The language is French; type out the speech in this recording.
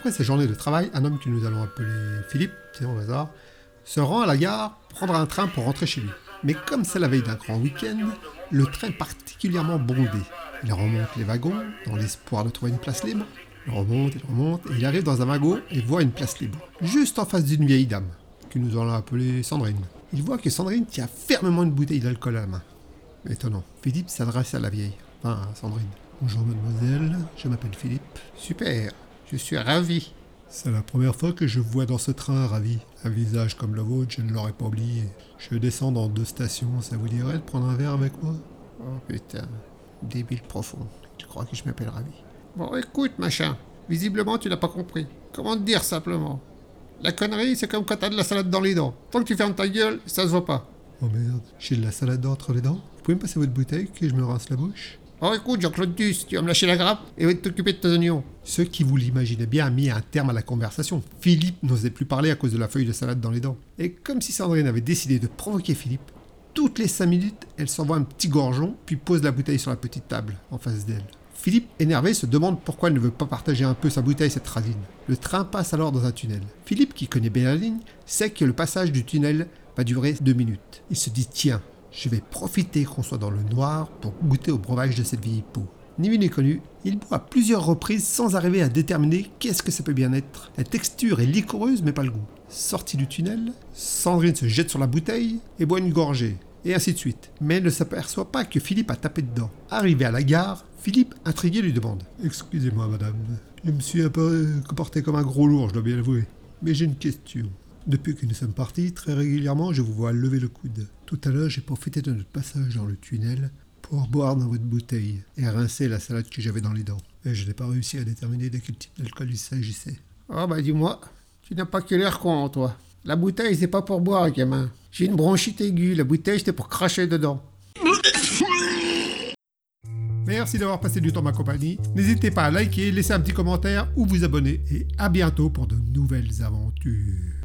Après sa journée de travail, un homme que nous allons appeler Philippe, c'est au hasard, se rend à la gare, prendre un train pour rentrer chez lui. Mais comme c'est la veille d'un grand week-end, le train est particulièrement bondé. Il remonte les wagons dans l'espoir de trouver une place libre. Il remonte, il remonte, et il arrive dans un wagon et voit une place libre, juste en face d'une vieille dame, que nous allons appeler Sandrine. Il voit que Sandrine tient fermement une bouteille d'alcool à la main. Étonnant. Philippe s'adresse à la vieille, enfin Sandrine. Bonjour mademoiselle, je m'appelle Philippe. Super, je suis ravi. C'est la première fois que je vois dans ce train, ravi. Un visage comme le vôtre, je ne l'aurais pas oublié. Je descends dans deux stations, ça vous dirait de prendre un verre avec moi? Oh putain, débile profond. Je crois que je m'appelle Ravi? Bon, écoute, machin. Visiblement, tu n'as pas compris. Comment te dire simplement? La connerie, c'est comme quand t'as de la salade dans les dents. Tant que tu fermes ta gueule, ça se voit pas. Oh merde, j'ai de la salade entre les dents Vous pouvez me passer votre bouteille que je me rince la bouche? Oh écoute, Jean-Claude Duss, tu vas me lâcher la grappe et va t'occuper de tes oignons. Ce qui, vous l'imaginez bien, a mis un terme à la conversation. Philippe n'osait plus parler à cause de la feuille de salade dans les dents. Et comme si Sandrine avait décidé de provoquer Philippe, toutes les cinq minutes, elle s'envoie un petit gorgeon, puis pose la bouteille sur la petite table, en face d'elle. Philippe, énervé, se demande pourquoi elle ne veut pas partager un peu sa bouteille, cette radine. Le train passe alors dans un tunnel. Philippe, qui connaît bien la ligne, sait que le passage du tunnel va durer deux minutes. Il se dit, tiens, je vais profiter qu'on soit dans le noir pour goûter au breuvage de cette vieille peau. Ni vu ni connu, il boit à plusieurs reprises sans arriver à déterminer qu'est-ce que ça peut bien être. La texture est liquoreuse mais pas le goût. Sorti du tunnel, Sandrine se jette sur la bouteille et boit une gorgée, et ainsi de suite. Mais elle ne s'aperçoit pas que Philippe a tapé dedans. Arrivé à la gare, Philippe, intrigué, lui demande Excusez-moi, madame, je me suis un peu comporté comme un gros lourd, je dois bien l'avouer. Mais j'ai une question. Depuis que nous sommes partis, très régulièrement, je vous vois lever le coude. Tout à l'heure, j'ai profité de notre passage dans le tunnel pour boire dans votre bouteille et rincer la salade que j'avais dans les dents. Et je n'ai pas réussi à déterminer de quel type d'alcool il s'agissait. Oh bah dis-moi, tu n'as pas que l'air con, toi. La bouteille, c'est pas pour boire, gamin. J'ai une bronchite aiguë, la bouteille, c'était pour cracher dedans. Merci d'avoir passé du temps ma compagnie. N'hésitez pas à liker, laisser un petit commentaire ou vous abonner. Et à bientôt pour de nouvelles aventures.